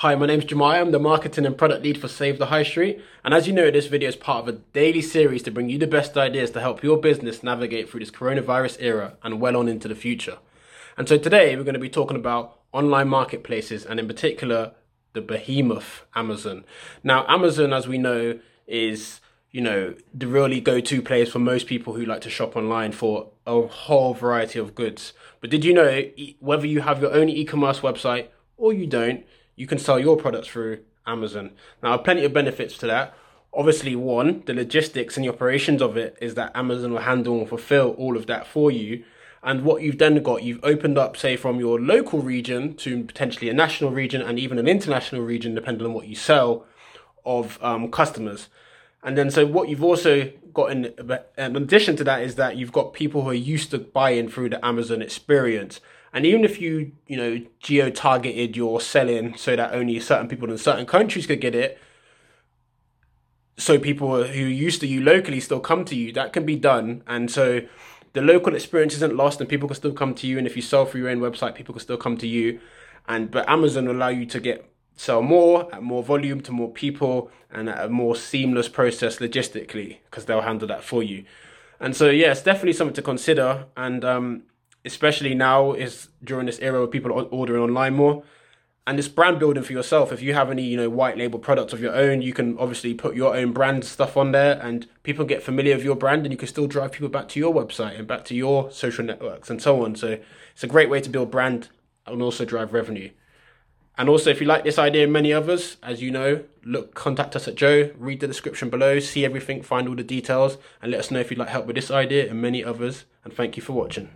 Hi, my name's Jemiah. I'm the marketing and product lead for Save the High Street. And as you know, this video is part of a daily series to bring you the best ideas to help your business navigate through this coronavirus era and well on into the future. And so today we're going to be talking about online marketplaces and in particular the behemoth Amazon. Now, Amazon, as we know, is you know the really go-to place for most people who like to shop online for a whole variety of goods. But did you know whether you have your own e-commerce website or you don't, you can sell your products through Amazon. Now, plenty of benefits to that. Obviously, one, the logistics and the operations of it is that Amazon will handle and fulfill all of that for you. And what you've then got, you've opened up, say, from your local region to potentially a national region and even an international region, depending on what you sell, of um, customers. And then, so what you've also got in, in addition to that is that you've got people who are used to buying through the Amazon experience. And even if you, you know, geo targeted your selling so that only certain people in certain countries could get it, so people who used to you locally still come to you, that can be done. And so the local experience isn't lost and people can still come to you. And if you sell through your own website, people can still come to you. And but Amazon allow you to get sell more at more volume to more people and at a more seamless process logistically because they'll handle that for you. And so yeah, it's definitely something to consider. And um, especially now is during this era where people are ordering online more and it's brand building for yourself. If you have any, you know, white label products of your own, you can obviously put your own brand stuff on there, and people get familiar with your brand, and you can still drive people back to your website and back to your social networks and so on. So it's a great way to build brand and also drive revenue. And also, if you like this idea and many others, as you know, look, contact us at Joe. Read the description below, see everything, find all the details, and let us know if you'd like help with this idea and many others. And thank you for watching.